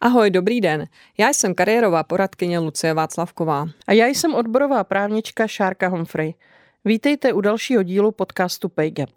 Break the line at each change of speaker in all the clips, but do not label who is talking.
Ahoj, dobrý den. Já jsem kariérová poradkyně Lucie Václavková.
A já jsem odborová právnička Šárka Humphrey. Vítejte u dalšího dílu podcastu PayGap.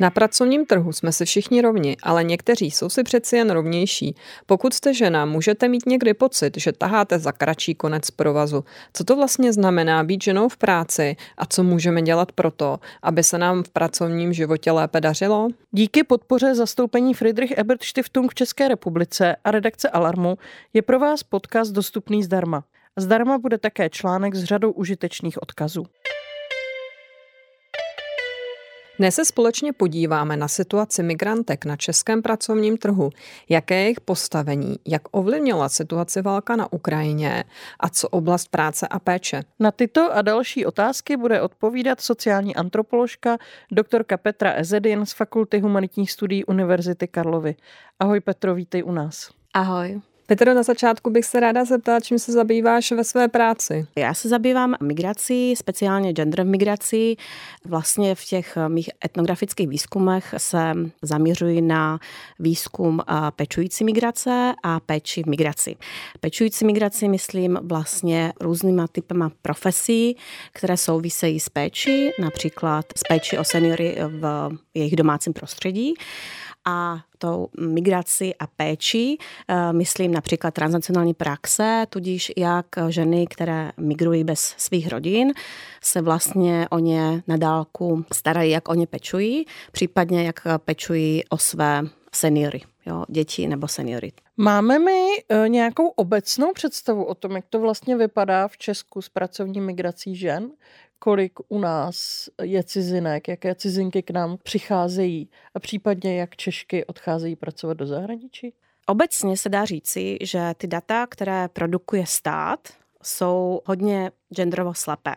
Na pracovním trhu jsme si všichni rovni, ale někteří jsou si přeci jen rovnější. Pokud jste žena, můžete mít někdy pocit, že taháte za kratší konec provazu. Co to vlastně znamená být ženou v práci a co můžeme dělat pro to, aby se nám v pracovním životě lépe dařilo?
Díky podpoře zastoupení Friedrich Ebert Stiftung v České republice a redakce Alarmu je pro vás podcast dostupný zdarma. Zdarma bude také článek s řadou užitečných odkazů.
Dnes se společně podíváme na situaci migrantek na českém pracovním trhu, jaké je jejich postavení, jak ovlivnila situaci válka na Ukrajině a co oblast práce a péče.
Na tyto a další otázky bude odpovídat sociální antropoložka doktorka Petra Ezedin z Fakulty humanitních studií Univerzity Karlovy. Ahoj Petro, vítej u nás.
Ahoj.
Petro, na začátku bych se ráda zeptala, čím se zabýváš ve své práci.
Já se zabývám migrací, speciálně gender migrací. Vlastně v těch mých etnografických výzkumech se zaměřuji na výzkum pečující migrace a péči v migraci. Pečující migraci myslím vlastně různýma typama profesí, které souvisejí s péči, například s péči o seniory v jejich domácím prostředí a tou migraci a péči, eh, myslím například transnacionální praxe, tudíž jak ženy, které migrují bez svých rodin, se vlastně o ně na dálku starají, jak o ně pečují, případně jak pečují o své seniory, jo, děti nebo seniory.
Máme my eh, nějakou obecnou představu o tom, jak to vlastně vypadá v Česku s pracovní migrací žen? Kolik u nás je cizinek, jaké cizinky k nám přicházejí a případně jak Češky odcházejí pracovat do zahraničí?
Obecně se dá říci, že ty data, které produkuje stát, jsou hodně genderovo slepé.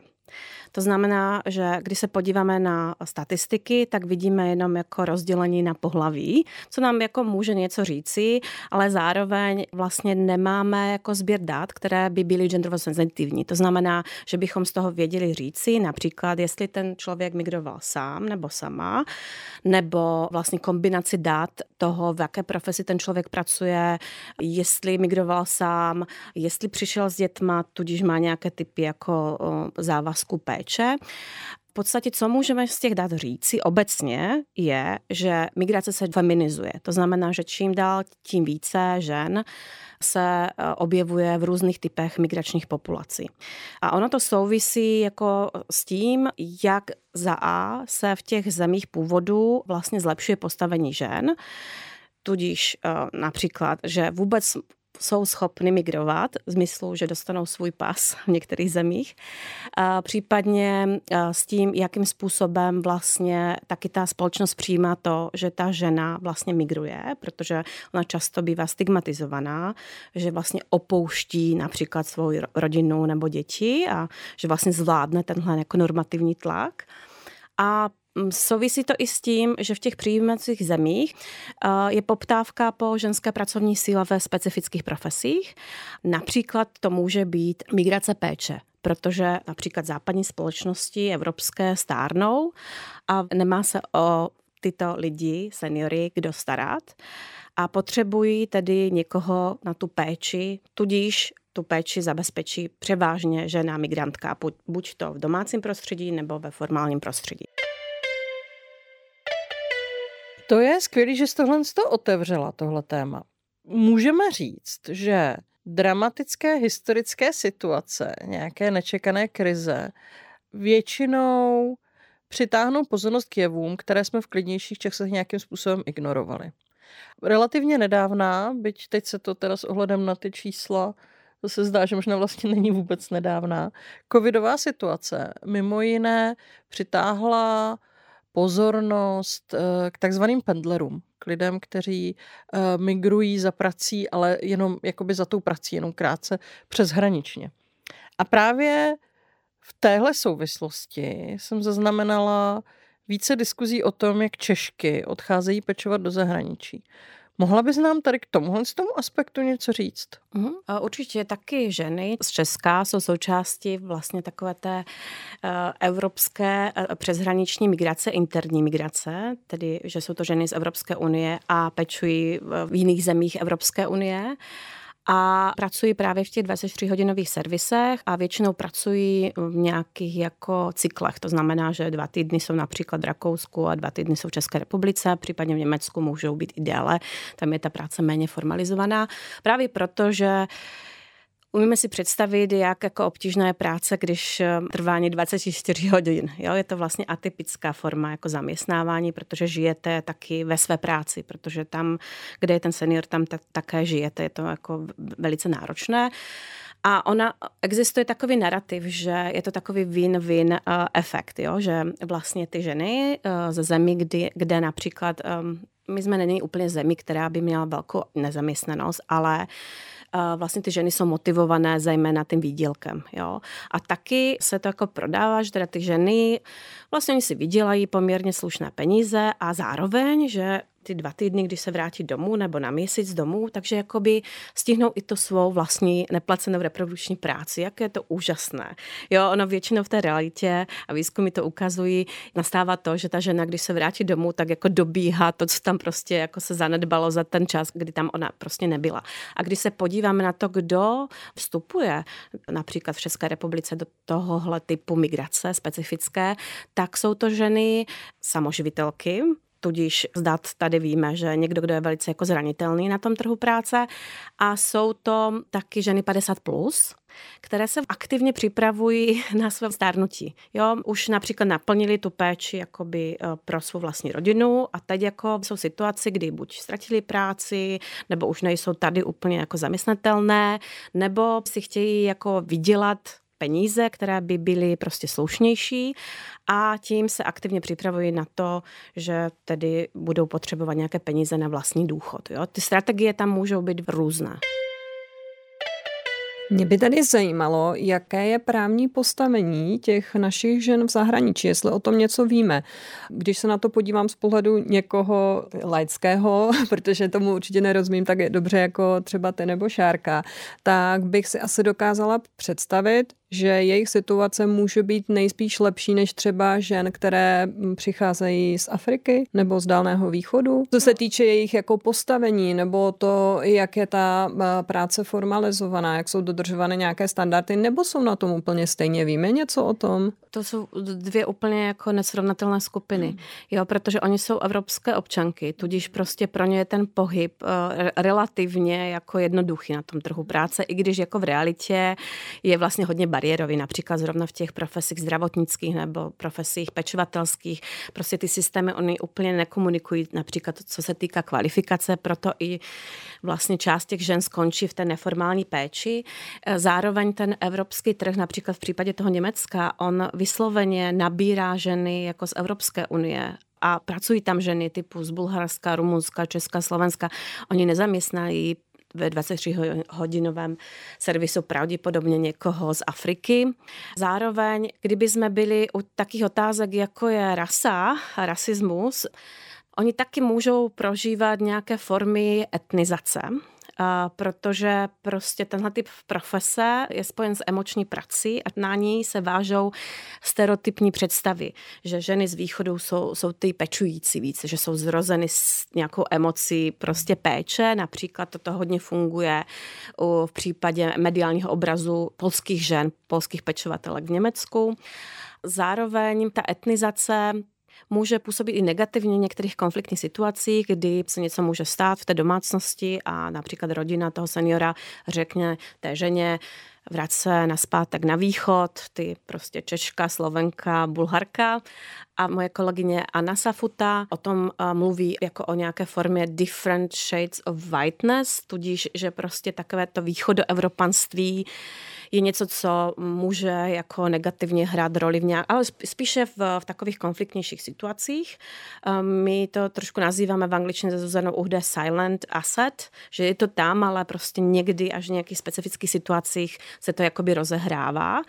To znamená, že když se podíváme na statistiky, tak vidíme jenom jako rozdělení na pohlaví, co nám jako může něco říci, ale zároveň vlastně nemáme jako sběr dat, které by byly genderovo senzitivní. To znamená, že bychom z toho věděli říci, například, jestli ten člověk migroval sám nebo sama, nebo vlastně kombinaci dat toho, v jaké profesi ten člověk pracuje, jestli migroval sám, jestli přišel s dětma, tudíž má nějaké typy jako závazku péče. V podstatě, co můžeme z těch dat říci obecně, je, že migrace se feminizuje. To znamená, že čím dál tím více žen se e, objevuje v různých typech migračních populací. A ono to souvisí jako s tím, jak za A se v těch zemích původu vlastně zlepšuje postavení žen, tudíž e, například, že vůbec jsou schopny migrovat, v smyslu, že dostanou svůj pas v některých zemích. Případně s tím, jakým způsobem vlastně taky ta společnost přijímá to, že ta žena vlastně migruje, protože ona často bývá stigmatizovaná, že vlastně opouští například svou rodinu nebo děti a že vlastně zvládne tenhle jako normativní tlak. A souvisí to i s tím, že v těch přijímacích zemích je poptávka po ženské pracovní síle ve specifických profesích. Například to může být migrace péče protože například západní společnosti evropské stárnou a nemá se o tyto lidi, seniory, kdo starat a potřebují tedy někoho na tu péči, tudíž tu péči zabezpečí převážně žena migrantka, buď to v domácím prostředí nebo ve formálním prostředí.
To je skvělé, že jsi tohle otevřela, tohle téma. Můžeme říct, že dramatické historické situace, nějaké nečekané krize, většinou přitáhnou pozornost k jevům, které jsme v klidnějších časech nějakým způsobem ignorovali. Relativně nedávná, byť teď se to teda s ohledem na ty čísla to se zdá, že možná vlastně není vůbec nedávná. Covidová situace mimo jiné přitáhla pozornost eh, k takzvaným pendlerům. k lidem, kteří uh, migrují za prací, ale jenom jakoby za tou prací, jenom krátce přeshraničně. A právě v téhle souvislosti jsem zaznamenala více diskuzí o tom, jak Češky odcházejí pečovat do zahraničí. Mohla bys nám tady k tomuhle z tomu aspektu něco říct?
Uh-huh. Určitě taky ženy z Česka jsou součástí vlastně takové té uh, evropské uh, přeshraniční migrace, interní migrace, tedy že jsou to ženy z Evropské unie a pečují v jiných zemích Evropské unie. Uh, a pracuji právě v těch 24-hodinových servisech a většinou pracuji v nějakých jako cyklech. To znamená, že dva týdny jsou například v Rakousku a dva týdny jsou v České republice, případně v Německu můžou být i déle. Tam je ta práce méně formalizovaná. Právě proto, že Umíme si představit, jak jako obtížná je práce, když eh, trvá 24 hodin. Jo? Je to vlastně atypická forma jako zaměstnávání, protože žijete taky ve své práci, protože tam, kde je ten senior, tam ta, také žijete. Je to jako velice náročné. A ona, existuje takový narrativ, že je to takový win-win uh, efekt, jo? že vlastně ty ženy uh, ze zemí, kdy, kde například, um, my jsme není úplně zemi, která by měla velkou nezaměstnanost, ale uh, vlastně ty ženy jsou motivované zejména tím výdělkem. Jo? A taky se to jako prodává, že teda ty ženy vlastně oni si vydělají poměrně slušné peníze a zároveň, že ty dva týdny, když se vrátí domů nebo na měsíc domů, takže jakoby stihnou i to svou vlastní neplacenou reprodukční práci. Jak je to úžasné. Jo, ono většinou v té realitě a výzkumy to ukazují, nastává to, že ta žena, když se vrátí domů, tak jako dobíhá to, co tam prostě jako se zanedbalo za ten čas, kdy tam ona prostě nebyla. A když se podíváme na to, kdo vstupuje například v České republice do tohohle typu migrace specifické, tak jsou to ženy samoživitelky, tudíž zdat tady víme, že někdo, kdo je velice jako zranitelný na tom trhu práce a jsou to taky ženy 50+, plus, které se aktivně připravují na své stárnutí. Jo, už například naplnili tu péči jakoby eh, pro svou vlastní rodinu a teď jako jsou situaci, kdy buď ztratili práci, nebo už nejsou tady úplně jako zaměstnatelné, nebo si chtějí jako vydělat peníze, které by byly prostě slušnější a tím se aktivně připravují na to, že tedy budou potřebovat nějaké peníze na vlastní důchod. Jo? Ty strategie tam můžou být různé.
Mě by tady zajímalo, jaké je právní postavení těch našich žen v zahraničí, jestli o tom něco víme. Když se na to podívám z pohledu někoho laického, protože tomu určitě nerozumím tak dobře jako třeba ty nebo Šárka, tak bych si asi dokázala představit, že jejich situace může být nejspíš lepší než třeba žen, které přicházejí z Afriky nebo z Dálného východu. Co se týče jejich jako postavení nebo to, jak je ta práce formalizovaná, jak jsou dodržovány nějaké standardy, nebo jsou na tom úplně stejně? Víme něco o tom?
To jsou dvě úplně jako nesrovnatelné skupiny, hmm. jo, protože oni jsou evropské občanky, tudíž prostě pro ně je ten pohyb uh, relativně jako jednoduchý na tom trhu práce, i když jako v realitě je vlastně hodně bariérový, například zrovna v těch profesích zdravotnických nebo profesích pečovatelských. Prostě ty systémy, oni úplně nekomunikují, například co se týká kvalifikace, proto i vlastně část těch žen skončí v té neformální péči. Eh, zároveň ten evropský trh, například v případě toho Německa, on vysloveně nabírá ženy jako z Evropské unie a pracují tam ženy typu z Bulharska, Rumunska, Česka, Slovenska. Oni nezaměstnají ve 23-hodinovém servisu pravděpodobně někoho z Afriky. Zároveň, kdyby jsme byli u takých otázek, jako je rasa, rasismus, oni taky můžou prožívat nějaké formy etnizace protože prostě tenhle typ profese je spojen s emoční prací a na ní se vážou stereotypní představy, že ženy z východu jsou, jsou ty pečující víc, že jsou zrozeny s nějakou emocí prostě péče, například toto hodně funguje v případě mediálního obrazu polských žen, polských pečovatelek v Německu. Zároveň ta etnizace může působit i negativně v některých konfliktních situacích, kdy se něco může stát v té domácnosti a například rodina toho seniora řekne té ženě, vrát se naspátek na východ, ty prostě Češka, Slovenka, Bulharka. A moje kolegyně Anna Safuta o tom mluví jako o nějaké formě different shades of whiteness, tudíž, že prostě takové to východoevropanství je něco, co může jako negativně hrát roli v nějak, ale spíše v, v takových konfliktnějších situacích. Ehm, my to trošku nazýváme v angličtině ze Zuzanou Uhde silent asset, že je to tam, ale prostě někdy až v nějakých specifických situacích se to jakoby rozehrává.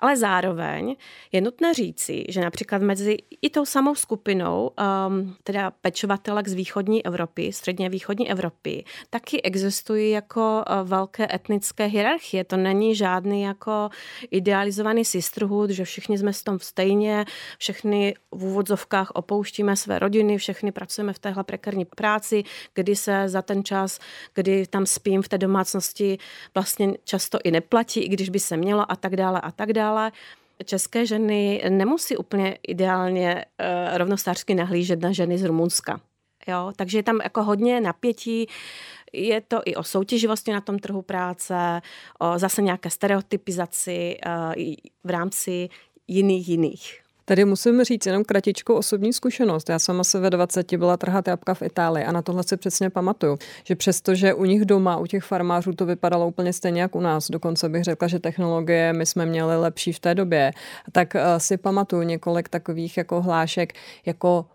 Ale zároveň je nutné říci, že například mezi i tou samou skupinou, um, teda pečovatelek z východní Evropy, středně východní Evropy, taky existují jako uh, velké etnické hierarchie. To není žádný žádný jako idealizovaný sisterhood, že všichni jsme s tom stejně, všechny v úvodzovkách opouštíme své rodiny, všechny pracujeme v téhle prekární práci, kdy se za ten čas, kdy tam spím v té domácnosti, vlastně často i neplatí, i když by se mělo a tak dále a tak dále české ženy nemusí úplně ideálně uh, rovnostářsky nahlížet na ženy z Rumunska. Jo? Takže je tam jako hodně napětí, je to i o soutěživosti na tom trhu práce, o zase nějaké stereotypizaci eh, v rámci jiných jiných.
Tady musím říct jenom kratičkou osobní zkušenost. Já sama se ve 20 byla trhat jabka v Itálii a na tohle si přesně pamatuju, že přestože u nich doma, u těch farmářů to vypadalo úplně stejně jak u nás, dokonce bych řekla, že technologie my jsme měli lepší v té době, tak eh, si pamatuju několik takových jako hlášek, jako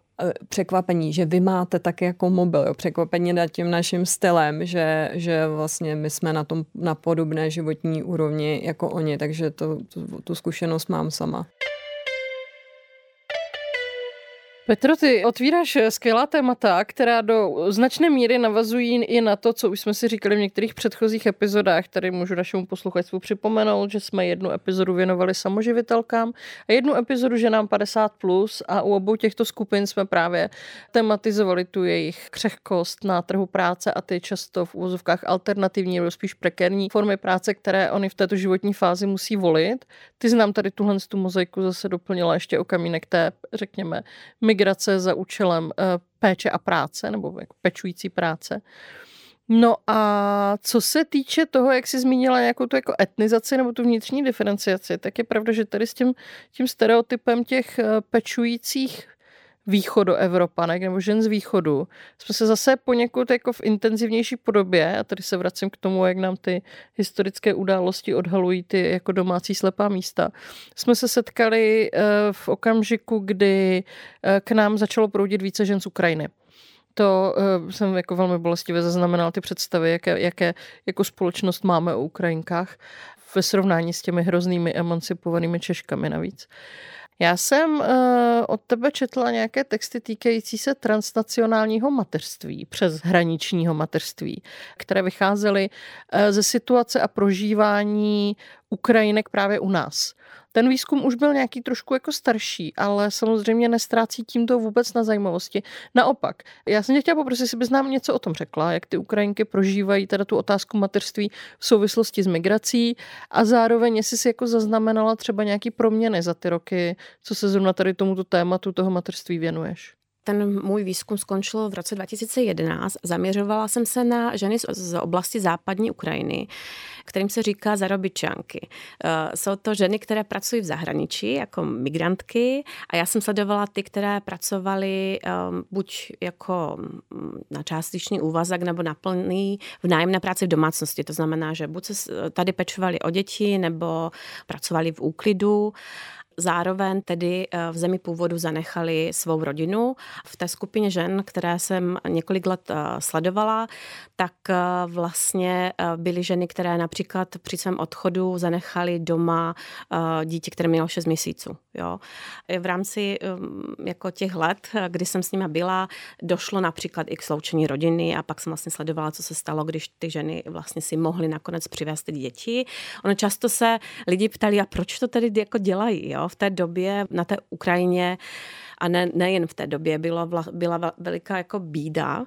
překvapení, že vy máte tak jako mobil, jo, překvapení nad tím naším stylem, že, že vlastně my jsme na tom na podobné životní úrovni jako oni, takže to, tu, tu zkušenost mám sama.
Petro, ty otvíráš skvělá témata, která do značné míry navazují i na to, co už jsme si říkali v některých předchozích epizodách. Tady můžu našemu posluchačstvu připomenout, že jsme jednu epizodu věnovali samoživitelkám a jednu epizodu ženám 50+, plus a u obou těchto skupin jsme právě tematizovali tu jejich křehkost na trhu práce a ty často v úvozovkách alternativní nebo spíš prekérní formy práce, které oni v této životní fázi musí volit. Ty znám tady tuhle tu mozaiku zase doplnila ještě o kamínek té, řekněme, migrace za účelem eh, péče a práce, nebo jako pečující práce. No a co se týče toho, jak jsi zmínila nějakou tu jako etnizaci nebo tu vnitřní diferenciaci, tak je pravda, že tady s tím, tím stereotypem těch eh, pečujících východoevropanek nebo žen z východu, jsme se zase poněkud jako v intenzivnější podobě, a tady se vracím k tomu, jak nám ty historické události odhalují ty jako domácí slepá místa, jsme se setkali eh, v okamžiku, kdy eh, k nám začalo proudit více žen z Ukrajiny. To uh, jsem jako velmi bolestivě zaznamenal ty představy, jaké, jaké jako společnost máme o Ukrajinkách ve srovnání s těmi hroznými emancipovanými Češkami navíc. Já jsem uh, od tebe četla nějaké texty týkající se transnacionálního mateřství, přes hraničního mateřství, které vycházely uh, ze situace a prožívání Ukrajinek právě u nás. Ten výzkum už byl nějaký trošku jako starší, ale samozřejmě nestrácí tímto vůbec na zajímavosti. Naopak, já jsem tě chtěla poprosit, jestli bys nám něco o tom řekla, jak ty Ukrajinky prožívají teda tu otázku mateřství v souvislosti s migrací a zároveň, jestli si jako zaznamenala třeba nějaký proměny za ty roky, co se zrovna tady tomuto tématu toho mateřství věnuješ.
Ten můj výzkum skončil v roce 2011. Zaměřovala jsem se na ženy z oblasti západní Ukrajiny, kterým se říká zarobičanky. Eh, jsou to ženy, které pracují v zahraničí jako migrantky a já jsem sledovala ty, které pracovaly ehm, buď jako mm, na částečný úvazek nebo na plný v nájemné práci v domácnosti. To znamená, že buď se tady pečovali o děti nebo pracovali v úklidu Zároveň tedy eh, v zemi původu zanechali svou rodinu. V té skupině žen, které jsem několik let eh, sledovala, tak eh, vlastně byly ženy, které například při svém odchodu zanechali doma dítě, které mělo 6 měsíců. Jo. V rámci jako těch let, kdy jsem s nimi byla, došlo například i k sloučení rodiny a pak jsem vlastně sledovala, co se stalo, když ty ženy vlastně si mohly nakonec přivést ty děti. Ono často se lidi ptali, a proč to tedy jako dělají? Jo? V té době na té Ukrajině a ne, nejen v té době byla, byla veliká jako bída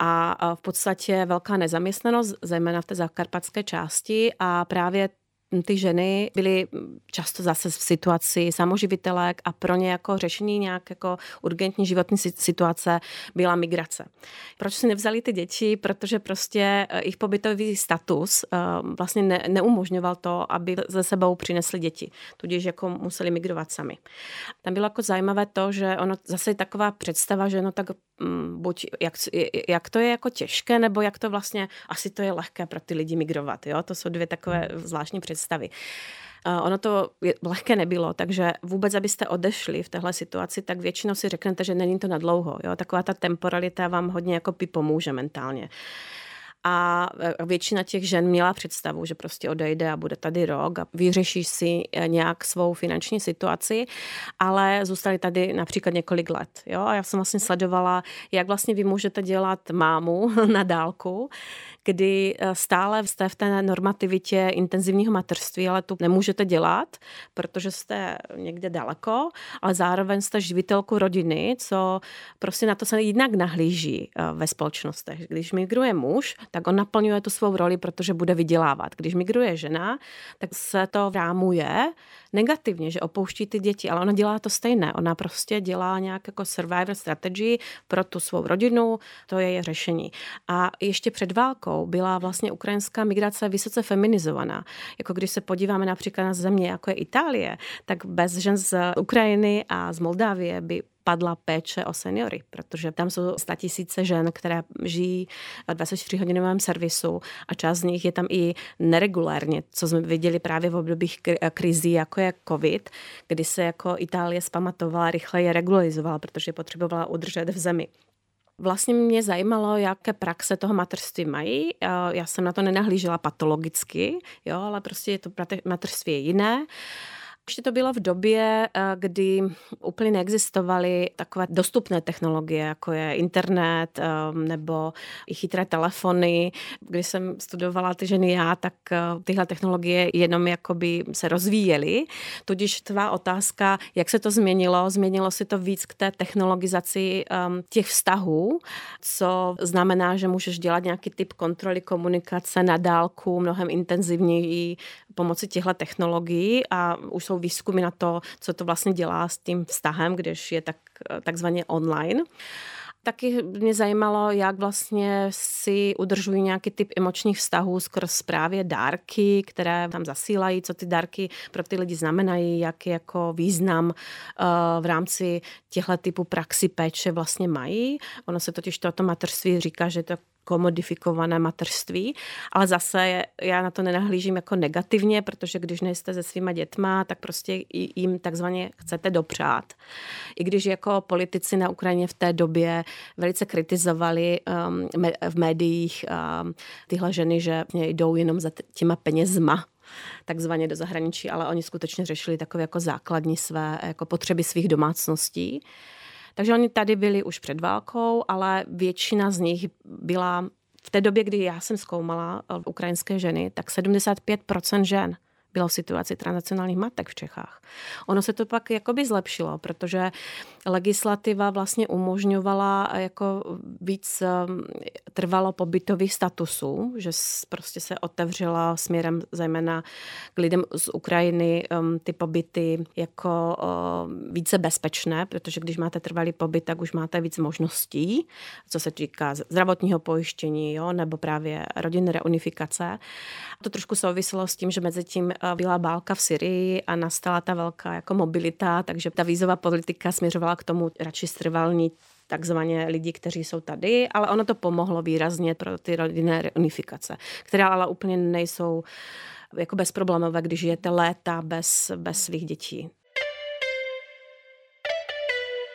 a v podstatě velká nezaměstnanost, zejména v té zakarpatské části a právě ty ženy byly často zase v situaci samoživitelek a pro ně jako řešení nějak jako urgentní životní situace byla migrace. Proč si nevzali ty děti? Protože prostě eh, jejich pobytový status eh, vlastně ne, neumožňoval to, aby ze sebou přinesli děti. Tudíž jako museli migrovat sami. Tam bylo jako zajímavé to, že ono zase je taková představa, že no tak buď jak, jak to je jako těžké, nebo jak to vlastně, asi to je lehké pro ty lidi migrovat. Jo? To jsou dvě takové zvláštní představy. Ono to lehké nebylo, takže vůbec, abyste odešli v téhle situaci, tak většinou si řeknete, že není to na dlouho. Jo? Taková ta temporalita vám hodně jako pomůže mentálně. A většina těch žen měla představu, že prostě odejde a bude tady rok a vyřeší si eh, nějak svou finanční situaci, ale zůstali tady například několik let. Jo? A já jsem vlastně sledovala, jak vlastně vy můžete dělat mámu na dálku, kdy eh, stále jste v té normativitě intenzivního mateřství, ale tu nemůžete dělat, protože jste někde daleko, ale zároveň jste živitelku rodiny, co prostě na to se jinak nahlíží ve společnostech. Když migruje muž, tak on naplňuje tu svou roli, protože bude vydělávat. Když migruje žena, tak se to rámuje negativně, že opouští ty děti, ale ona dělá to stejné. Ona prostě dělá nějak jako survivor strategy pro tu svou rodinu, to je je řešení. A ještě před válkou byla vlastně ukrajinská migrace vysoce feminizovaná. Jako když se podíváme například na země, jako je Itálie, tak bez žen z Ukrajiny a z Moldávie by padla péče o seniory, protože tam jsou tisíce žen, které žijí v 24-hodinovém servisu a část z nich je tam i neregulárně, co jsme viděli právě v obdobích krizí, jako je COVID, kdy se jako Itálie zpamatovala, rychle je regularizovala, protože potřebovala udržet v zemi. Vlastně mě zajímalo, jaké praxe toho materství mají. Já jsem na to nenahlížela patologicky, jo, ale prostě je to materství je jiné. Ještě to bylo v době, eh, kdy úplně neexistovaly takové dostupné technologie, jako je internet eh, nebo i chytré telefony. Když jsem studovala ty ženy já, tak eh, tyhle technologie jenom jakoby se rozvíjely. Tudíž tvá otázka, jak se to změnilo? Změnilo se to víc k té technologizaci těch vztahů, co znamená, že můžeš dělat nějaký typ kontroly komunikace na dálku mnohem intenzivněji pomocí těchto technologií a už jsou výzkumy na to, co to vlastně dělá s tím vztahem, když je tak, takzvaně online. Taky mě zajímalo, jak vlastně si udržují nějaký typ emočních vztahů skrz právě dárky, které tam zasílají, co ty dárky pro ty lidi znamenají, jaký jako význam uh, v rámci těchto typů praxi péče vlastně mají. Ono se totiž toto mateřství říká, že to komodifikované mateřství, ale zase já na to nenahlížím jako negativně, protože když nejste se svýma dětma, tak prostě jim takzvaně chcete dopřát. I když jako politici na Ukrajině v té době velice kritizovali um, v médiích um, tyhle ženy, že jdou jenom za těma penězma, takzvaně do zahraničí, ale oni skutečně řešili takové jako základní své jako potřeby svých domácností. Takže oni tady byli už před válkou, ale většina z nich byla v té době, kdy já jsem zkoumala eh, ukrajinské ženy, tak 75% žen bylo v situaci transnacionálních matek v Čechách. Ono se to pak jakoby zlepšilo, protože legislativa vlastně umožňovala jako víc um, trvalo pobytových statusů, že prostě se otevřela směrem zejména k lidem z Ukrajiny um, ty pobyty jako více bezpečné, protože když máte trvalý pobyt, tak už máte víc možností, co se týká zdravotního pojištění, jo, nebo právě rodinné reunifikace. To trošku souviselo s tím, že mezi tím byla bálka v Syrii a nastala ta velká jako mobilita, takže ta vízová politika směřovala k tomu radši strvalní takzvaně lidi, kteří jsou tady, ale ono to pomohlo výrazně pro ty rodinné reunifikace, které ale úplně nejsou jako bezproblémové, když žijete léta bez, bez svých dětí.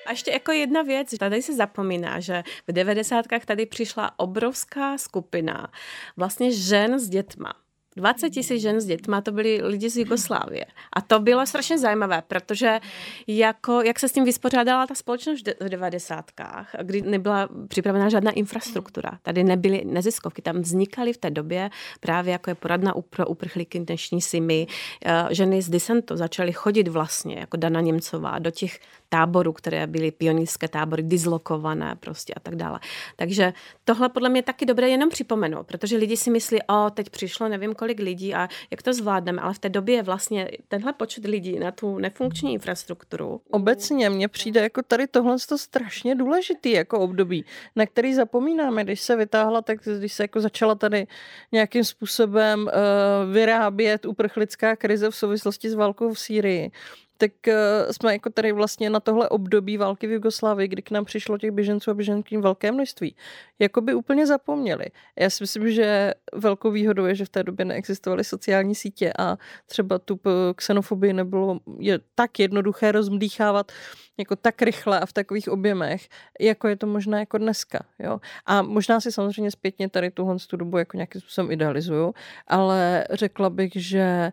A ještě jako jedna věc, tady se zapomíná, že v devadesátkách tady přišla obrovská skupina vlastně žen s dětma. 20 tisíc žen s dětma, to byli lidi z Jugoslávie. A to bylo strašně zajímavé, protože jako, jak se s tím vyspořádala ta společnost v devadesátkách, kdy nebyla připravená žádná infrastruktura. Tady nebyly neziskovky, tam vznikaly v té době právě jako je poradna pro uprchlíky dnešní simy. Eh, ženy z disentu začaly chodit vlastně, jako Dana Němcová, do těch táborů, které byly pionýrské tábory, dislokované prostě a tak dále. Takže tohle podle mě taky dobré jenom připomenout, protože lidi si myslí, o, teď přišlo nevím kolik lidí a jak to zvládneme, ale v té době vlastně tenhle počet lidí na tu nefunkční infrastrukturu.
Obecně mně přijde jako tady tohle to strašně důležitý jako období, na který zapomínáme, když se vytáhla, tak když se jako začala tady nějakým způsobem uh, vyrábět uprchlická krize v souvislosti s válkou v Sýrii, tak uh, jsme jako tady vlastně na tohle období války v Jugoslávii, kdy k nám přišlo těch běženců a běženkyň velké množství, jako by úplně zapomněli. Já si myslím, že velkou výhodou je, že v té době neexistovaly sociální sítě a třeba tu xenofobii nebylo je tak jednoduché rozmdýchávat jako tak rychle a v takových objemech, jako je to možná jako dneska. Jo? A možná si samozřejmě zpětně tady tuhle tu dobu jako nějakým způsobem idealizuju, ale řekla bych, že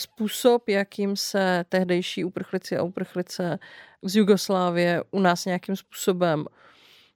způsob, jakým se tehdejší uprchlici a uprchlice z Jugoslávie u nás nějakým způsobem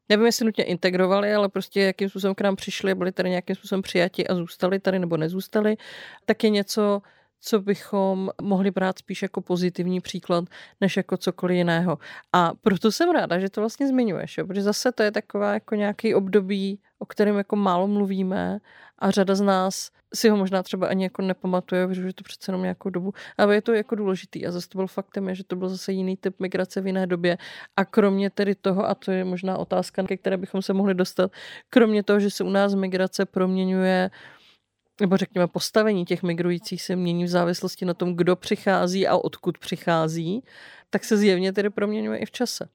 nevím, jestli nutně integrovali, ale prostě jakým způsobem k nám přišli, byli tady nějakým způsobem přijati a zůstali tady nebo nezůstali, tak je něco, co bychom mohli brát spíš jako pozitivní příklad, než jako cokoliv jiného. A proto jsem ráda, že to vlastně zmiňuješ, jo? protože zase to je taková jako nějaký období, o kterém jako málo mluvíme a řada z nás si ho možná třeba ani jako nepamatuje, že to přece jenom nějakou dobu, ale je to jako důležitý a zase to byl faktem, že to byl zase jiný typ migrace v jiné době a kromě tedy toho, a to je možná otázka, ke které bychom se mohli dostat, kromě toho, že se u nás migrace proměňuje nebo řekněme postavení těch migrujících se mění v závislosti na tom, kdo přichází a odkud přichází, tak se zjevně tedy proměňuje i v čase.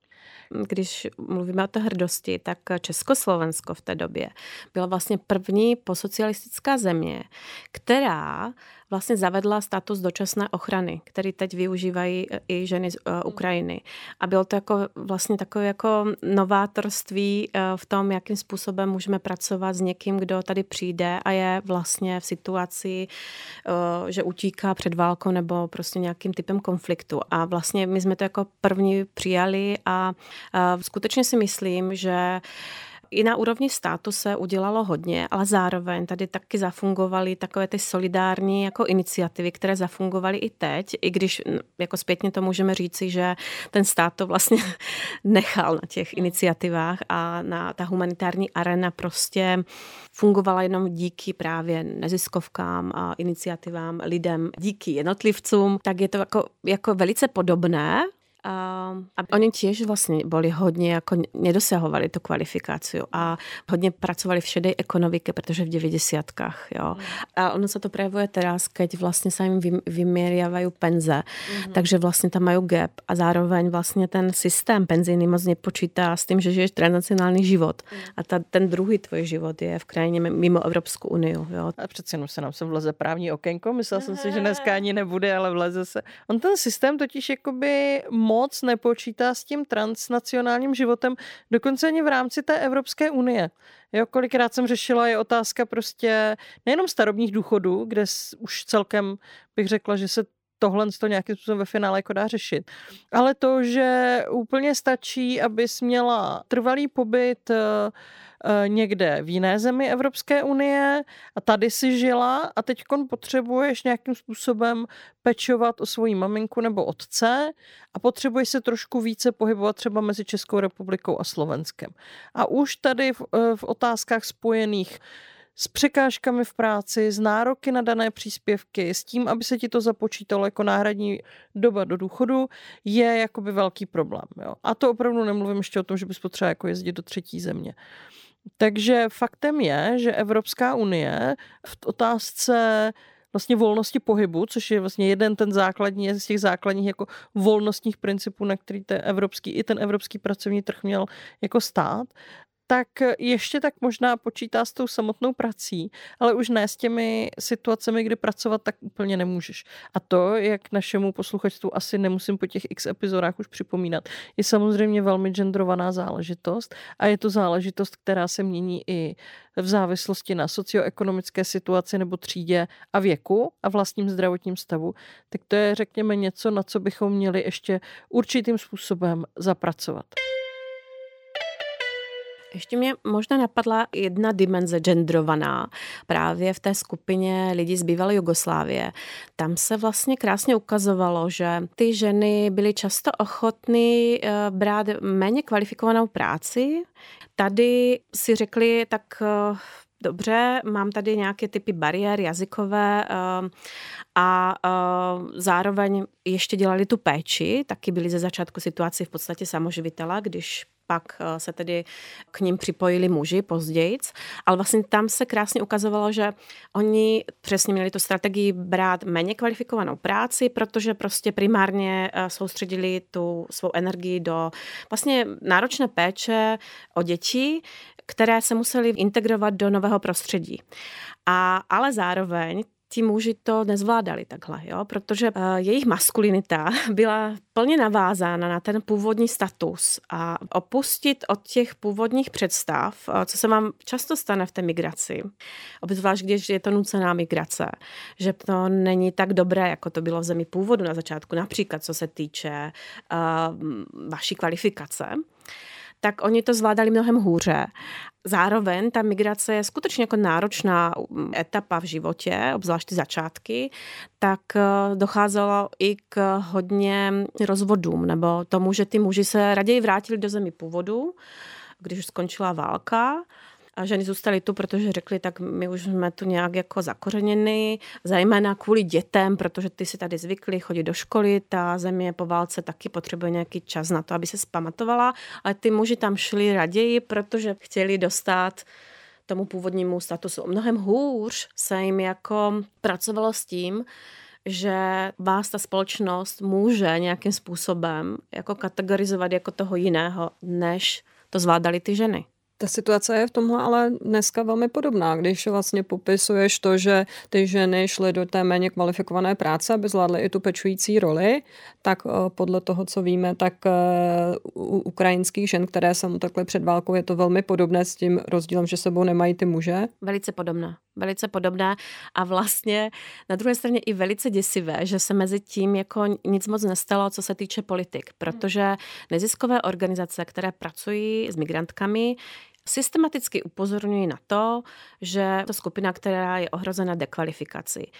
Když mluvíme o té hrdosti, tak Československo v té době byla vlastně první posocialistická země, která vlastně zavedla status dočasné ochrany, který teď využívají e, i ženy z e, Ukrajiny. A bylo to jako vlastně takové jako novátorství e, v tom, jakým způsobem můžeme pracovat s někým, kdo tady přijde a je vlastně v situaci, že utíká před válkou nebo prostě nějakým typem konfliktu. A vlastně my jsme to jako první přijali a skutečně si myslím, že i na úrovni státu se udělalo hodně, ale zároveň tady taky zafungovaly takové ty solidární jako iniciativy, které zafungovaly i teď, i když jako zpětně to můžeme říci, že ten stát to vlastně nechal na těch iniciativách a na ta humanitární arena prostě fungovala jenom díky právě neziskovkám a iniciativám lidem, díky jednotlivcům, tak je to jako, jako velice podobné, a, oni tiež vlastne boli hodne ako nedosahovali tú kvalifikáciu a hodne pracovali v šedej ekonomike, pretože v 90-kách. Jo. A ono sa to prejavuje teraz, keď vlastne sa im vymieriavajú penze. Mm-hmm. Takže vlastne tam majú gap a zároveň vlastne ten systém penzijný moc nepočítá s tým, že žiješ transnacionálny život. Mm. A ta, ten druhý tvoj život je v krajině mimo Evropskou uniu. Jo.
A přece jenom se nám se vleze právní okénko. Myslel jsem si, že dneska ani nebude, ale vleze se. On ten systém totiž jakoby moc nepočítá s tím transnacionálním životem, dokonce ani v rámci té Evropské unie. Jo, kolikrát jsem řešila, je otázka prostě nejenom starobních důchodů, kde už celkem bych řekla, že se tohle to nějakým způsobem ve finále jako dá řešit. Ale to, že úplně stačí, abys měla trvalý pobyt Eh, někde v jiné zemi Evropské unie a tady si žila a teď potřebuješ nějakým způsobem pečovat o svoji maminku nebo otce a potřebuješ se trošku více pohybovat třeba mezi Českou republikou a Slovenskem. A už tady v, eh, v otázkách spojených s překážkami v práci, s nároky na dané příspěvky, s tím, aby se ti to započítalo jako náhradní doba do důchodu, je jakoby velký problém. Jo. A to opravdu nemluvím ještě o tom, že bys potřeba jako jezdit do třetí země. Takže faktem je, že Evropská unie v otázce vlastně volnosti pohybu, což je vlastně jeden ten základní z těch základních jako volnostních principů, na který ten evropský, i ten evropský pracovní trh měl jako stát, tak ještě tak možná počítá s tou samotnou prací, ale už ne s těmi situacemi, kdy pracovat tak úplně nemůžeš. A to, jak našemu posluchačstvu asi nemusím po těch x epizodách už připomínat, je samozřejmě velmi genderovaná záležitost a je to záležitost, která se mění i v závislosti na socioekonomické situaci nebo třídě a věku a vlastním zdravotním stavu, tak to je, řekněme, něco, na co bychom měli ještě určitým způsobem zapracovat.
Ještě mě možná napadla jedna dimenze genderovaná právě v té skupině lidí z bývalé Jugoslávie. Tam se vlastně krásně ukazovalo, že ty ženy byly často ochotny eh, brát méně kvalifikovanou práci. Tady si řekli, tak eh, dobře, mám tady nějaké typy bariér jazykové eh, a zároveň ještě dělali tu péči, taky byli ze začátku situaci v podstatě samoživitela, když pak eh, se tedy k ním připojili muži později, ale vlastně tam se krásně ukazovalo, že oni přesně měli tu strategii brát méně kvalifikovanou práci, protože prostě primárně eh, soustředili tu svou energii do vlastně náročné péče o děti, které se museli integrovat do nového prostředí. A, ale zároveň ti muži to nezvládali takhle, jo? protože uh, jejich maskulinita byla plně navázána na ten původní status a opustit od těch původních představ, uh, co se vám často stane v té migraci, obzvlášť když je to nucená migrace, že to není tak dobré, jako to bylo v zemi původu na začátku, například co se týče uh, vaší kvalifikace, tak oni to zvládali mnohem hůře. Zároveň ta migrace je skutečně jako náročná mm, etapa v životě, obzvlášť ty začátky, tak eh, docházelo i k hodně rozvodům, nebo tomu, že ty muži se raději vrátili do zemi původu, když už skončila válka a ženy zůstaly tu, protože řekli, tak my už jsme tu nějak jako zakořeněny, zejména kvůli dětem, protože ty si tady zvykli chodit do školy, ta země po válce taky potřebuje nějaký čas na to, aby se zpamatovala, ale ty muži tam šli raději, protože chtěli dostat tomu původnímu statusu. Mnohem hůř se jim jako pracovalo s tím, že vás ta společnost může nějakým způsobem jako kategorizovat jako toho jiného, než to zvládali ty ženy.
Ta situace je v tomhle ale dneska velmi podobná, když vlastně popisuješ to, že ty ženy šly do té méně kvalifikované práce, aby zvládly i tu pečující roli, tak eh, podle toho, co víme, tak eh, u ukrajinských žen, které se utekly před válkou, je to velmi podobné s tím rozdílem, že sebou nemají ty muže.
Velice podobné. Velice podobné a vlastně na druhé straně i velice děsivé, že se mezi tím jako nic moc nestalo, co se týče politik, protože neziskové organizace, které pracují s migrantkami, systematicky upozorňují na to, že to skupina, která je ohrozena dekvalifikací.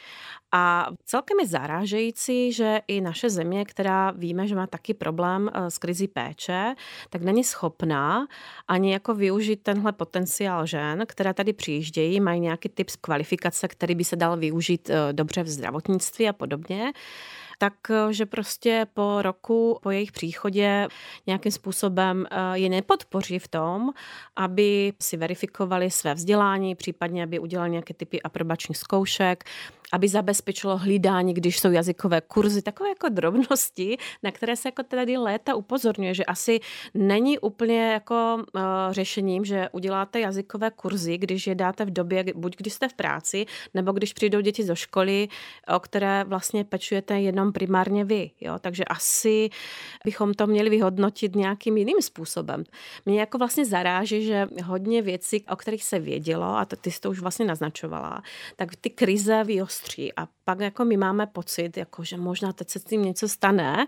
A celkem je zarážející, že i naše země, která víme, že má taky problém eh, s krizí péče, tak není schopná ani jako využít tenhle potenciál žen, které tady přijíždějí, mají nějaký typ kvalifikace, který by se dal využít eh, dobře v zdravotnictví a podobně tak eh, že prostě po roku, po jejich příchodě nějakým způsobem eh, je nepodpoří v tom, aby si verifikovali své vzdělání, případně aby udělali nějaké typy aprobačních zkoušek, aby zabezpečilo hlídání, když jsou jazykové kurzy, takové jako drobnosti, na které se jako tady léta upozorňuje, že asi není úplně jako uh, řešením, že uděláte jazykové kurzy, když je dáte v době, buď když jste v práci, nebo když přijdou děti do školy, o které vlastně pečujete jenom primárně vy. Jo? Takže asi bychom to měli vyhodnotit nějakým jiným způsobem. Mě jako vlastně zaráží, že hodně věcí, o kterých se vědělo, a to ty jsi to už vlastně naznačovala, tak ty krize vyostřují ostří a pak jako my máme pocit, jako, že možná teď se s tím něco stane,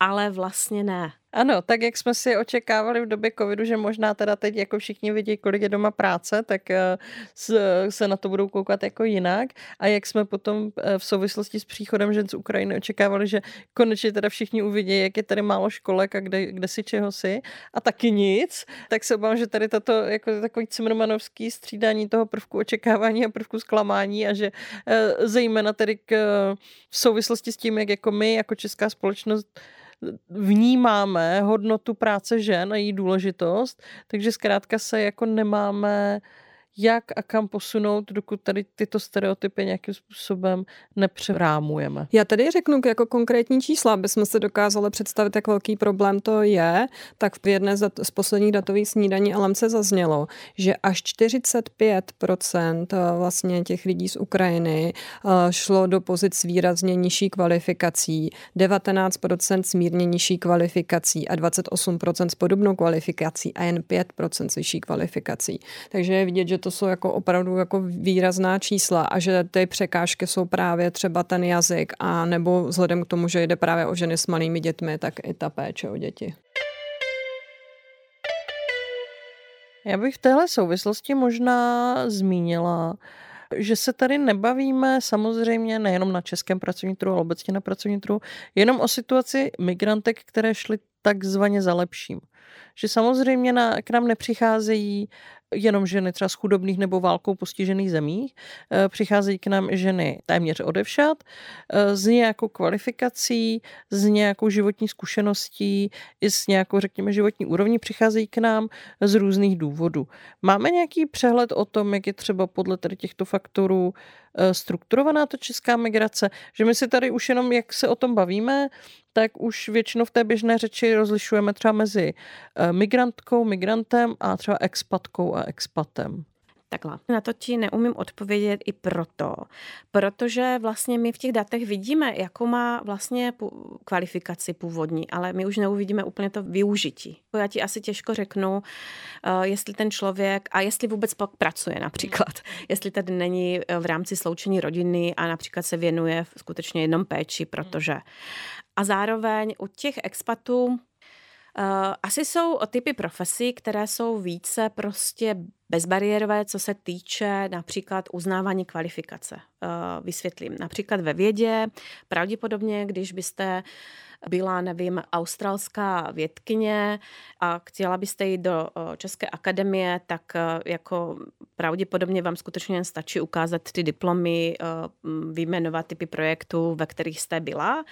ale vlastně ne.
Ano, tak jak jsme si očekávali v době covidu, že možná teda teď jako všichni vidí, kolik je doma práce, tak eh, se na to budou koukat jako jinak. A jak jsme potom eh, v souvislosti s příchodem žen z Ukrajiny očekávali, že konečně teda všichni uvidí, jak je tady málo školek a kde, kde si čeho si a taky nic, tak se obávám, že tady tato jako takový cimrmanovský střídání toho prvku očekávání a prvku zklamání a že eh, zejména tedy k, v souvislosti s tím, jak jako my, jako česká společnost vnímáme hodnotu práce žen a její důležitost, takže zkrátka se jako nemáme jak a kam posunout, dokud tady tyto stereotypy nějakým způsobem nepřerámujeme.
Já tady řeknu jako konkrétní čísla, aby jsme se dokázali představit, jak velký problém to je, tak v jedné z posledních datových snídaní LMC zaznělo, že až 45% eh, vlastně těch lidí z Ukrajiny eh, šlo do pozic výrazně nižší kvalifikací, 19% s mírně nižší kvalifikací a 28% s podobnou kvalifikací a jen 5% s vyšší kvalifikací. Takže je vidět, že to jsou jako opravdu jako výrazná čísla a že ty překážky jsou právě třeba ten jazyk a nebo vzhledem k tomu, že jde právě o ženy s malými dětmi, tak i ta péče o děti.
Já bych v téhle souvislosti možná zmínila, že se tady nebavíme samozřejmě nejenom na českém pracovním trhu, ale obecně na pracovním trhu, jenom o situaci migrantek, které šly takzvaně zalepším. Že samozřejmě na, k nám nepřicházejí jenom ženy třeba z chudobných nebo válkou postižených zemí. Eh, přicházejí k nám ženy téměř odevšat eh, s nějakou kvalifikací, s nějakou životní zkušeností i s nějakou, řekněme, životní úrovní přicházejí k nám z různých důvodů. Máme nějaký přehled o tom, jak je třeba podle tady těchto faktorů strukturovaná ta česká migrace, že my si tady už jenom, jak se o tom bavíme, tak už většinou v té běžné řeči rozlišujeme třeba mezi migrantkou, migrantem a třeba expatkou a expatem.
Takhle. Na to ti neumím odpovědět i proto, protože vlastně my v těch datech vidíme, jakou má vlastně kvalifikaci původní, ale my už neuvidíme úplně to využití. Já ti asi těžko řeknu, eh, jestli ten člověk a jestli vůbec pak pracuje například. Jestli tady není eh, v rámci sloučení rodiny a například se věnuje skutečně jednom péči, protože. A zároveň u těch expatů asi jsou typy profesí, které jsou více prostě bezbariérové, co se týče například uznávání kvalifikace. Eh, vysvětlím. Například ve vědě, pravděpodobně, když byste byla, nevím, australská vědkyně a chtěla byste jít do eh, České akademie, tak jako pravděpodobně vám skutečně stačí ukázat ty diplomy, vyjmenovat typy projektů, ve kterých jste byla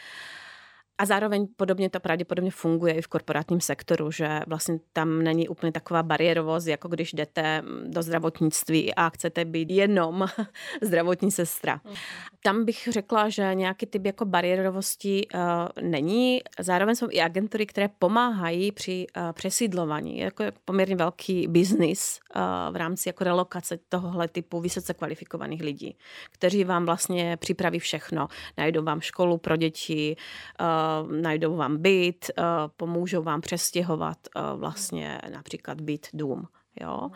a zároveň podobně to pravděpodobně funguje i v korporátním sektoru, že vlastně tam není úplně taková bariérovost, jako když jdete do zdravotnictví a chcete být jenom zdravotní sestra. Mhm. Tam bych řekla, že nějaký typ jako bariérovosti uh, není. Zároveň jsou i agentury, které pomáhají při uh, přesídlování. Je jako poměrně velký biznis uh, v rámci jako relokace tohohle typu vysoce kvalifikovaných lidí, kteří vám vlastně připraví všechno. Najdou vám školu pro děti, uh, najdou vám byt, eh, pomůžou vám přestěhovat eh, vlastně například byt, dům. Jo?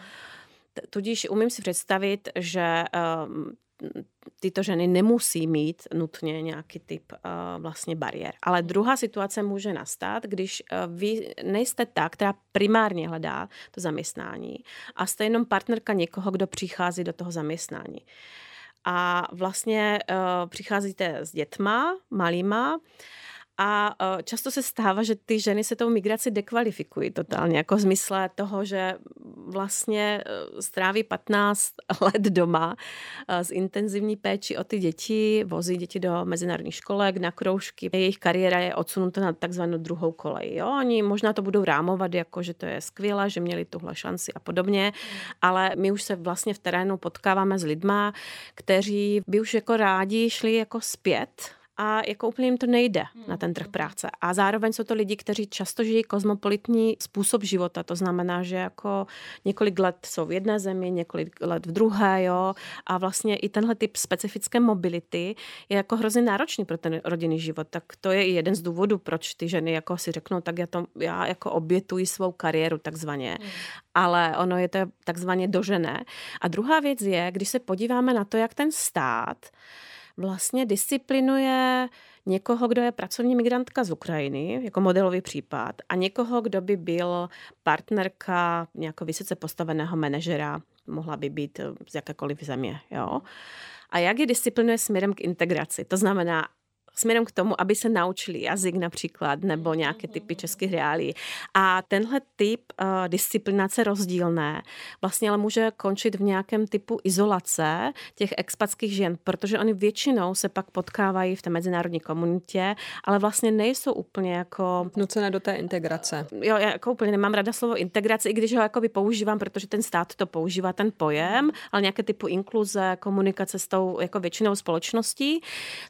Tudíž umím si představit, že tyto ženy nemusí mít nutně nějaký typ vlastně bariér. Ale druhá situace může nastat, když vy nejste ta, která primárně hledá to zaměstnání a jste jenom partnerka někoho, kdo přichází do toho zaměstnání. A vlastně přicházíte s dětma, malýma, a e, často se stává, že ty ženy se tou migraci dekvalifikují totálně, jako v zmysle toho, že vlastně e, stráví 15 let doma e, z intenzivní péči o ty děti, vozí děti do mezinárodních školek, na kroužky. Jejich kariéra je odsunuta na takzvanou druhou kolej. Jo? Oni možná to budou rámovat jako, že to je skvělé, že měli tuhle šanci a podobně, ale my už se vlastně v terénu potkáváme s lidma, kteří by už jako rádi šli jako zpět a jako úplně jim to nejde na ten trh práce. A zároveň jsou to lidi, kteří často žijí kozmopolitní způsob života. To znamená, že jako několik let jsou v jedné zemi, několik let v druhé, jo. A vlastně i tenhle typ specifické mobility je jako hrozně náročný pro ten rodinný život. Tak to je i jeden z důvodů, proč ty ženy jako si řeknou, tak já, to, já jako obětuji svou kariéru takzvaně. Hmm. Ale ono je to takzvaně dožené. A druhá věc je, když se podíváme na to, jak ten stát vlastně disciplinuje někoho, kdo je pracovní migrantka z Ukrajiny, jako modelový případ, a někoho, kdo by byl partnerka nějakého vysoce postaveného manažera, mohla by být z jakékoliv země. Jo? A jak je disciplinuje směrem k integraci? To znamená, směrem k tomu, aby se naučili jazyk například nebo nějaké typy českých reálí. A tenhle typ uh, disciplinace rozdílné vlastně ale může končit v nějakém typu izolace těch expatských žen, protože oni většinou se pak potkávají v té mezinárodní komunitě, ale vlastně nejsou úplně jako...
Nucené do té integrace.
Jo, já jako úplně nemám rada slovo integrace, i když ho jakoby používám, protože ten stát to používá, ten pojem, ale nějaké typu inkluze, komunikace s tou jako většinou společností,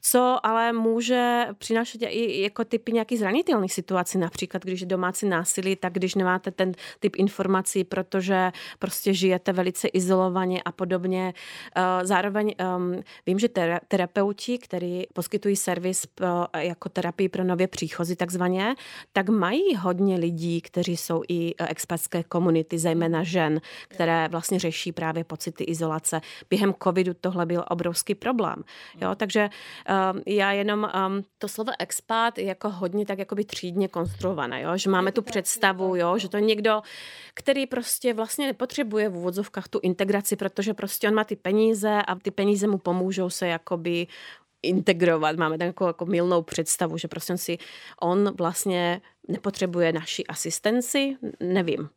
co ale může může přinášet i jako typy nějakých zranitelných situací, například když domácí násilí, tak když nemáte ten typ informací, protože prostě žijete velice izolovaně a podobně. Eh, zároveň um, vím, že terapeuti, kteří poskytují servis pro, jako terapii pro nově příchozí takzvaně, tak mají hodně lidí, kteří jsou i eh, expertské komunity, zejména žen, které vlastně řeší právě pocity izolace. Během covidu tohle byl obrovský problém. Jo? Takže um, já jenom um, to slovo expat je jako hodně tak jakoby třídně konstruované, jo? že máme tu představu, jo? že to někdo, který prostě vlastně nepotřebuje v úvodzovkách tu integraci, protože prostě on má ty peníze a ty peníze mu pomůžou se jakoby integrovat. Máme takovou jako milnou představu, že prostě on si on vlastně nepotřebuje naši asistenci, nevím.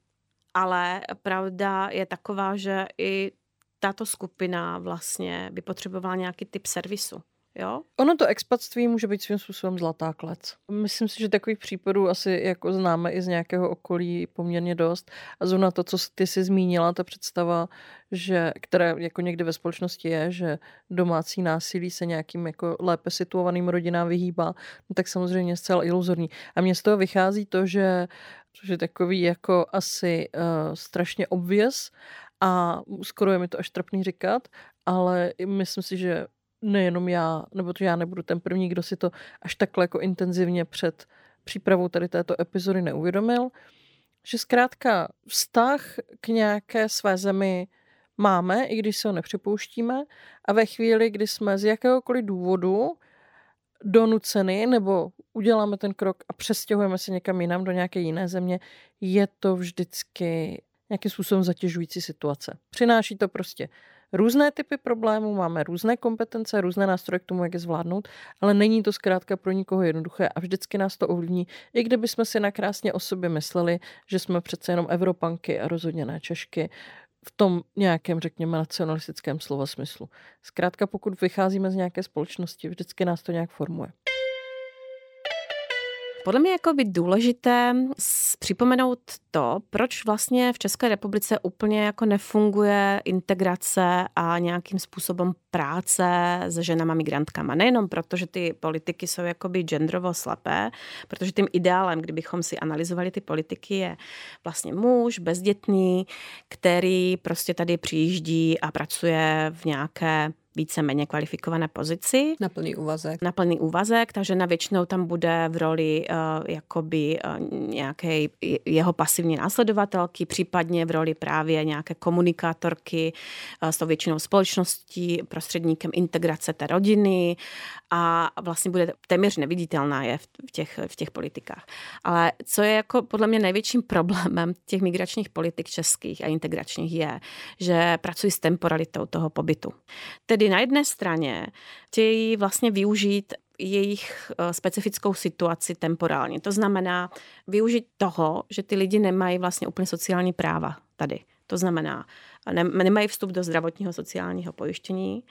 Ale pravda je taková, že i tato skupina vlastně by potřebovala nějaký typ servisu. Jo?
Ono to expatství může být svým způsobem zlatá klec. Myslím si, že takových případů asi jako známe i z nějakého okolí poměrně dost. A zrovna to, co ty si zmínila, ta představa, že, které jako někdy ve společnosti je, že domácí násilí se nějakým jako lépe situovaným rodinám vyhýbá, no tak samozřejmě je zcela iluzorní. A mně z toho vychází to, že což je takový jako asi uh, strašně obvěz a skoro je mi to až trapný říkat, ale myslím si, že nejenom já, nebo to já nebudu ten první, kdo si to až takhle jako intenzivně před přípravou tady této epizody neuvědomil, že zkrátka vztah k nějaké své zemi máme, i když se ho nepřipouštíme a ve chvíli, kdy jsme z jakéhokoliv důvodu donuceny nebo uděláme ten krok a přestěhujeme se někam jinam do nějaké jiné země, je to vždycky nějakým způsobem zatěžující situace. Přináší to prostě různé typy problémů, máme různé kompetence, různé nástroje k tomu, jak je zvládnout, ale není to zkrátka pro nikoho jednoduché a vždycky nás to ovlivní, i kdyby jsme si nakrásně o sobě mysleli, že jsme přece jenom Evropanky a rozhodně ne Češky, v tom nějakém, řekněme, nacionalistickém slova smyslu. Zkrátka, pokud vycházíme z nějaké společnosti, vždycky nás to nějak formuje.
Podle mě jako by důležité připomenout to, proč vlastně v České republice úplně jako nefunguje integrace a nějakým způsobem práce s ženama migrantkama. Nejenom proto, že ty politiky jsou jakoby genderovo slepé, protože tím ideálem, kdybychom si analyzovali ty politiky, je vlastně muž, bezdětný, který prostě tady přijíždí a pracuje v nějaké víceméně kvalifikované pozici.
Na plný úvazek.
Na plný úvazek, takže na většinou tam bude v roli uh, jakoby uh, nějaké jeho pasivní následovatelky, případně v roli právě nějaké komunikátorky uh, s tou většinou společností, prostředníkem integrace té rodiny a vlastně bude téměř neviditelná je v těch, v těch politikách. Ale co je jako podle mě největším problémem těch migračních politik českých a integračních je, že pracují s temporalitou toho pobytu. Tedy na jedné straně chtějí vlastně využít jejich eh, specifickou situaci temporálně. To znamená využít toho, že ty lidi nemají vlastně úplně sociální práva tady. To znamená, nemají vstup do zdravotního sociálního pojištění,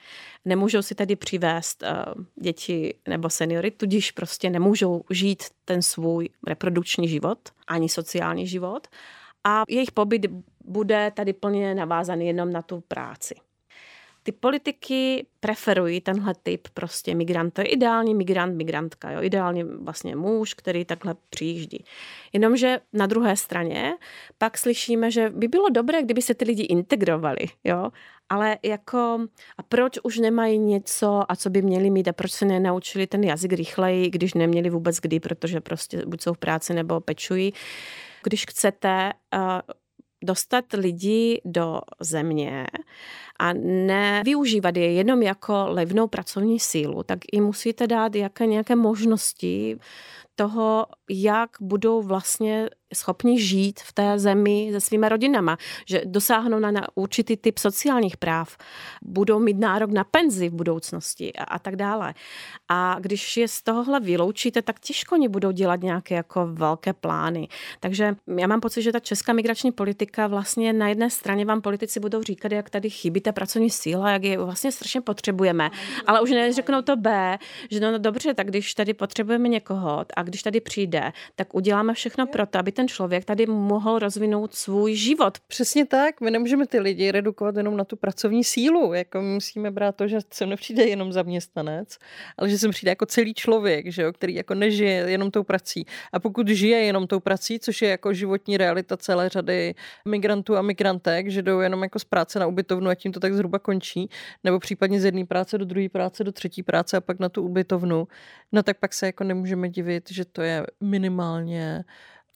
nemůžou si tady přivést eh, děti nebo seniory, tudíž prostě nemůžou žít ten svůj reprodukční život, ani sociální život a jejich pobyt bude tady plně navázaný jenom na tu práci ty politiky preferují tenhle typ prostě migrant. To je ideální migrant, migrantka, jo? ideálně vlastně muž, který takhle přijíždí. Jenomže na druhé straně pak slyšíme, že by bylo dobré, kdyby se ty lidi integrovali, jo? ale jako a proč už nemají něco a co by měli mít a proč se nenaučili ten jazyk rychleji, když neměli vůbec kdy, protože prostě buď jsou v práci nebo pečují. Když chcete dostat lidi do země a nevyužívat je jenom jako levnou pracovní sílu, tak i musíte dát jaké nějaké možnosti toho, jak budou vlastně schopni žít v té zemi se svými rodinama, že dosáhnou na, na určitý typ sociálních práv, budou mít nárok na penzi v budoucnosti a, a tak dále. A když je z tohohle vyloučíte, tak těžko oni budou dělat nějaké jako velké plány. Takže já mám pocit, že ta česká migrační politika vlastně na jedné straně vám politici budou říkat, jak tady chybí ta pracovní síla, jak je vlastně strašně potřebujeme, ale už neřeknou to B, že no, no dobře, tak když tady potřebujeme někoho a když tady přijde, tak uděláme všechno pro to, aby ten člověk tady mohl rozvinout svůj život.
Přesně tak, my nemůžeme ty lidi redukovat jenom na tu pracovní sílu, jako musíme brát to, že sem nepřijde jenom zaměstnanec, ale že sem přijde jako celý člověk, že jo, který jako nežije jenom tou prací. A pokud žije jenom tou prací, což je jako životní realita celé řady migrantů a migrantek, že jdou jenom jako z práce na ubytovnu a tím to tak zhruba končí, nebo případně z jedné práce do druhé práce, do třetí práce a pak na tu ubytovnu, no tak pak se jako nemůžeme divit, že to je minimálně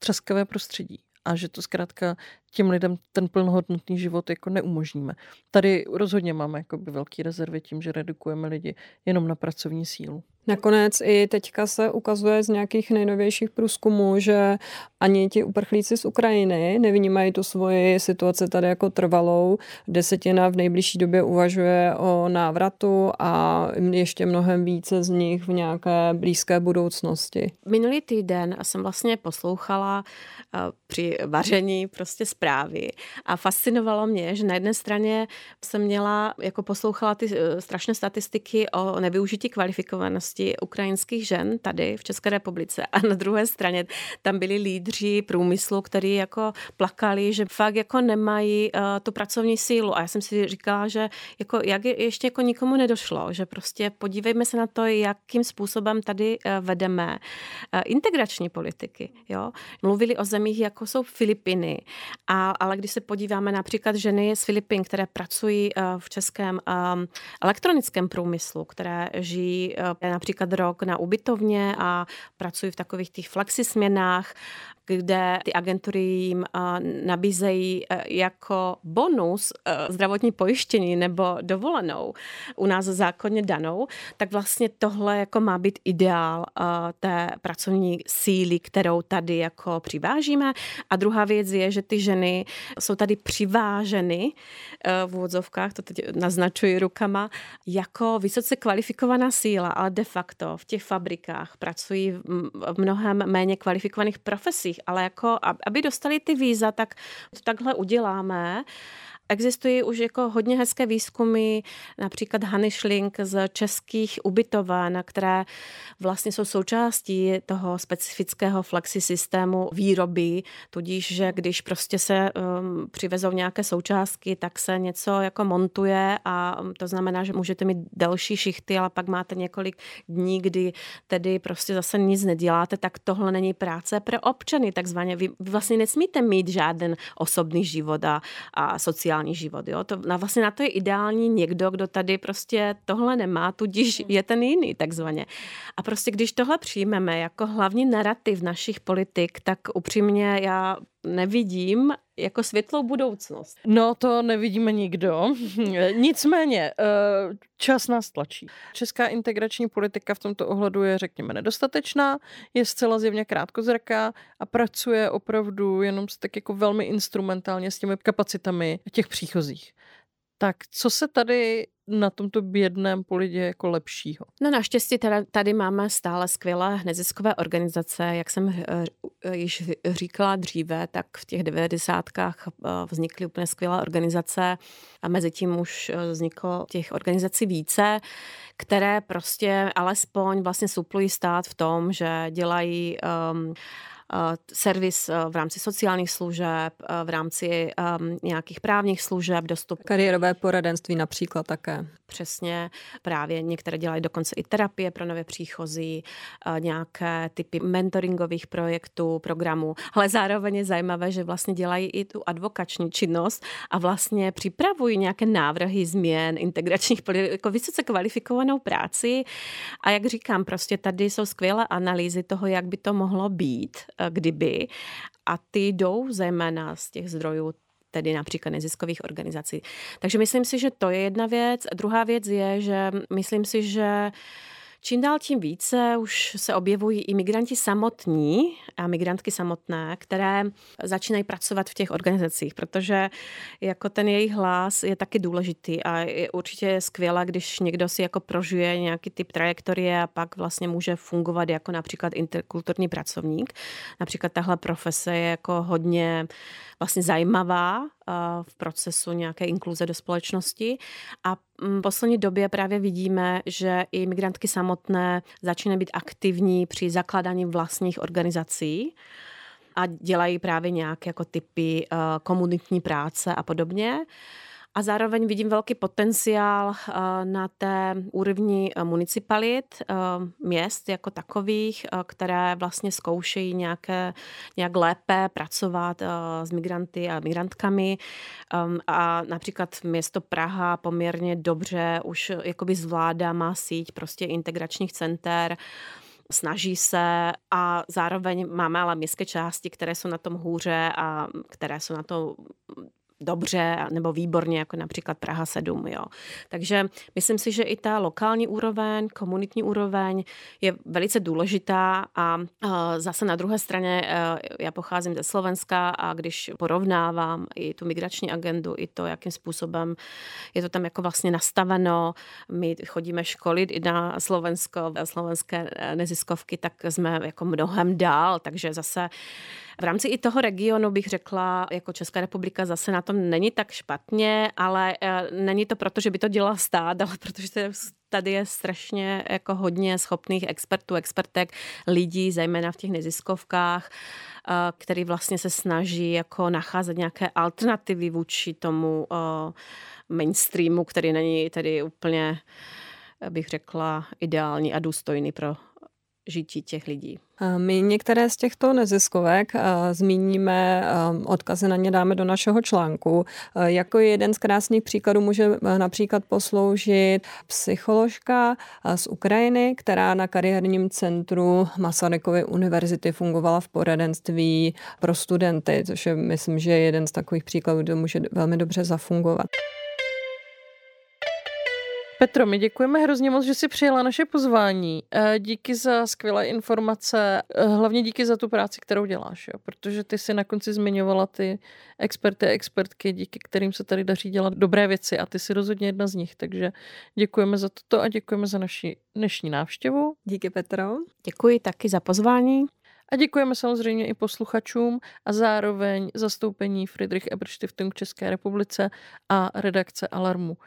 třaskavé prostředí a že to zkrátka těm lidem ten plnohodnotný život jako neumožníme. Tady rozhodně máme velký rezervy tím, že redukujeme lidi jenom na pracovní sílu.
Nakonec i teďka se ukazuje z nějakých nejnovějších průzkumů, že ani ti uprchlíci z Ukrajiny nevnímají tu svoji situaci tady jako trvalou. Desetina v nejbližší době uvažuje o návratu a ještě mnohem více z nich v nějaké blízké budoucnosti.
Minulý týden jsem vlastně poslouchala eh, při vaření prostě zprávy a fascinovalo mě, že na jedné straně jsem měla, jako poslouchala ty eh, strašné statistiky o nevyužití kvalifikovanosti ukrajinských žen tady v České republice a na druhé straně tam byli lídři průmyslu, kteří jako plakali, že fakt jako nemají uh, tu pracovní sílu a já jsem si říkala, že jako jak je, ještě jako nikomu nedošlo, že prostě podívejme se na to, jakým způsobem tady uh, vedeme uh, integrační politiky. Jo? Mluvili o zemích, jako jsou Filipiny, a, ale když se podíváme například ženy z Filipin, které pracují uh, v českém um, elektronickém průmyslu, které žijí uh, například rok na ubytovně a pracují v takových těch flexisměnách, kde ty agentury jim nabízejí e, jako bonus e, zdravotní pojištění nebo dovolenou u nás zákonně danou, tak vlastně tohle jako má být ideál e, té pracovní síly, kterou tady jako přivážíme. A druhá věc je, že ty ženy jsou tady přiváženy v úvodzovkách, to teď naznačuji rukama, jako vysoce kvalifikovaná síla, ale de facto v těch fabrikách pracují v mnohem méně kvalifikovaných profesích, ale jako aby dostali ty víza, tak to takhle uděláme. Existují už jako hodně hezké výzkumy, například Hany Schling z českých ubytoven, které vlastně jsou součástí toho specifického flexi systému výroby, tudíž, že když prostě se um, přivezou nějaké součástky, tak se něco jako montuje a to znamená, že můžete mít delší šichty, ale pak máte několik dní, kdy tedy prostě zase nic neděláte, tak tohle není práce pro občany, takzvaně. Vy vlastně nesmíte mít žádný osobní život a, a sociální sociální život. Jo? To, na, vlastně na to je ideální někdo, kdo tady prostě tohle nemá, tudíž hmm. je ten jiný takzvaně. A prostě když tohle přijmeme jako hlavní narrativ našich politik, tak upřímně já nevidím jako světlou budoucnost.
No, to nevidíme nikdo. Nicméně, eh, čas nás tlačí. Česká integrační politika v tomto ohledu je, řekněme, nedostatečná, je zcela zjevně krátkozraká a pracuje opravdu jenom tak jako velmi instrumentálně s těmi kapacitami těch příchozích. Tak co se tady na tomto bědném poli děje jako lepšího?
No naštěstí tady, tady máme stále skvělé neziskové organizace, jak jsem uh, již říkala dříve, tak v těch devadesátkách uh, vznikly úplně skvělé organizace a mezi tím už vzniklo těch organizací více, které prostě alespoň vlastně suplují stát v tom, že dělají um, Eh, servis eh, v rámci sociálních služeb, eh, v rámci nějakých právních služeb, dostup.
Kariérové poradenství například také.
Přesně, právě některé dělají dokonce i terapie pro nové příchozí, nějaké typy mentoringových projektů, programů, ale zároveň je zajímavé, že vlastně dělají i tu advokační činnost a vlastně připravují nějaké návrhy změn integračních politik, jako vysoce kvalifikovanou práci. A jak říkám, prostě tady jsou skvělé analýzy toho, jak by to mohlo být Eh, kdyby. A ty jdou zejména z těch zdrojů tedy například neziskových organizací. Takže myslím si, že to je jedna věc. Druhá věc je, že myslím si, že Čím dál tím více už se objevují i migranti samotní a migrantky samotné, které začínají pracovat v těch organizacích, protože jako ten jejich hlas je taky důležitý a je určitě skvělé, když někdo si jako prožuje nějaký typ trajektorie a pak vlastně může fungovat jako například interkulturní pracovník. Například tahle profese je jako hodně vlastně zajímavá v procesu nějaké inkluze do společnosti. A v poslední době právě vidíme, že i migrantky samotné začínají být aktivní při zakládání vlastních organizací a dělají právě nějaké jako typy komunitní práce a podobně. A zároveň vidím velký potenciál eh, na té úrovni eh, municipalit, eh, měst jako takových, které vlastně zkoušejí nějaké, nějak lépe pracovat s migranty a migrantkami. Ehm, a například město Praha poměrně dobře už jakoby zvládá, má síť prostě integračních center, snaží se a zároveň máme ale městské části, které jsou na tom hůře a které jsou na tom dobře nebo výborně, jako například Praha 7. Jo. Takže myslím si, že i ta lokální úroveň, komunitní úroveň je velice důležitá a zase na druhé straně e, já pocházím ze Slovenska a když porovnávám i tu migrační agendu, i to, jakým způsobem je to tam jako vlastně nastaveno, my chodíme školit i na Slovensko, slovenské e, neziskovky, tak jsme jako mnohem dál, takže zase v rámci i toho regionu bych řekla, jako Česká republika zase na tom není tak špatně, ale eh, není to proto, že by to dělal stát, ale protože tady je strašně jako hodně schopných expertů, expertek, lidí, zejména v těch neziskovkách, eh, který vlastně se snaží jako nacházet nějaké alternativy vůči tomu eh, mainstreamu, který není tedy úplně bych řekla, ideální a důstojný pro žití těch lidí.
My některé z těchto neziskovek zmíníme, odkazy na ně dáme do našeho článku. Jako jeden z krásných příkladů může například posloužit psycholožka z Ukrajiny, která na kariérním centru Masarykovy univerzity fungovala v poradenství pro studenty, což je, myslím, že je jeden z takových příkladů, kde může velmi dobře zafungovat.
Petro, my děkujeme hrozně moc, že jsi přijela naše pozvání. Eh, díky za skvělé informace, eh, hlavně díky za tu práci, kterou děláš, jo? protože ty si na konci zmiňovala ty experty a expertky, díky kterým se tady daří dělat dobré věci a ty jsi rozhodně jedna z nich, takže děkujeme za toto a děkujeme za naši dnešní návštěvu.
Díky Petro.
Děkuji taky za pozvání.
A děkujeme samozřejmě i posluchačům a zároveň zastoupení Friedrich Ebert Stiftung České republice a redakce Alarmu.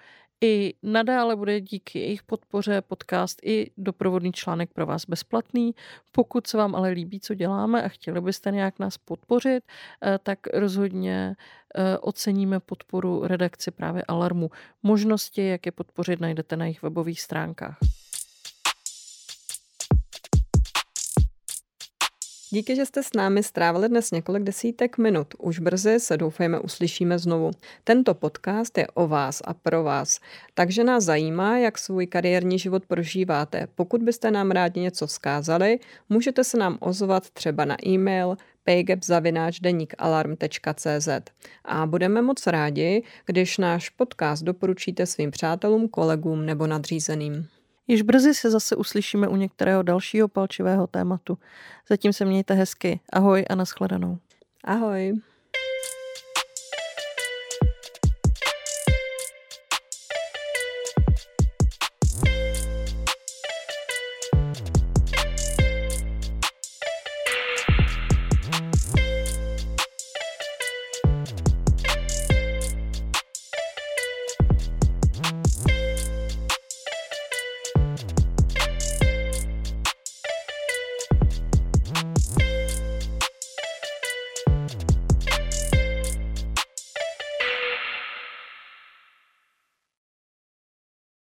I nadále bude díky jejich podpoře podcast i doprovodný článek pro vás bezplatný. Pokud se vám ale líbí, co děláme a chtěli byste nějak nás podpořit, eh, tak rozhodně eh, oceníme podporu redakci právě Alarmu. Možnosti, jak je podpořit, najdete na jejich webových stránkách.
Díky, že jste s námi strávili dnes několik desítek minut. Už brzy se doufejme uslyšíme znovu. Tento podcast je o vás a pro vás, takže nás zajímá, jak svůj kariérní život prožíváte. Pokud byste nám rádi něco vzkázali, můžete se nám ozvat třeba na e-mail paygap.deníkalarm.cz a budeme moc rádi, když náš podcast doporučíte svým přátelům, kolegům nebo nadřízeným.
Již brzy se zase uslyšíme u některého dalšího palčivého tématu. Zatím se mějte hezky. Ahoj a nashledanou.
Ahoj.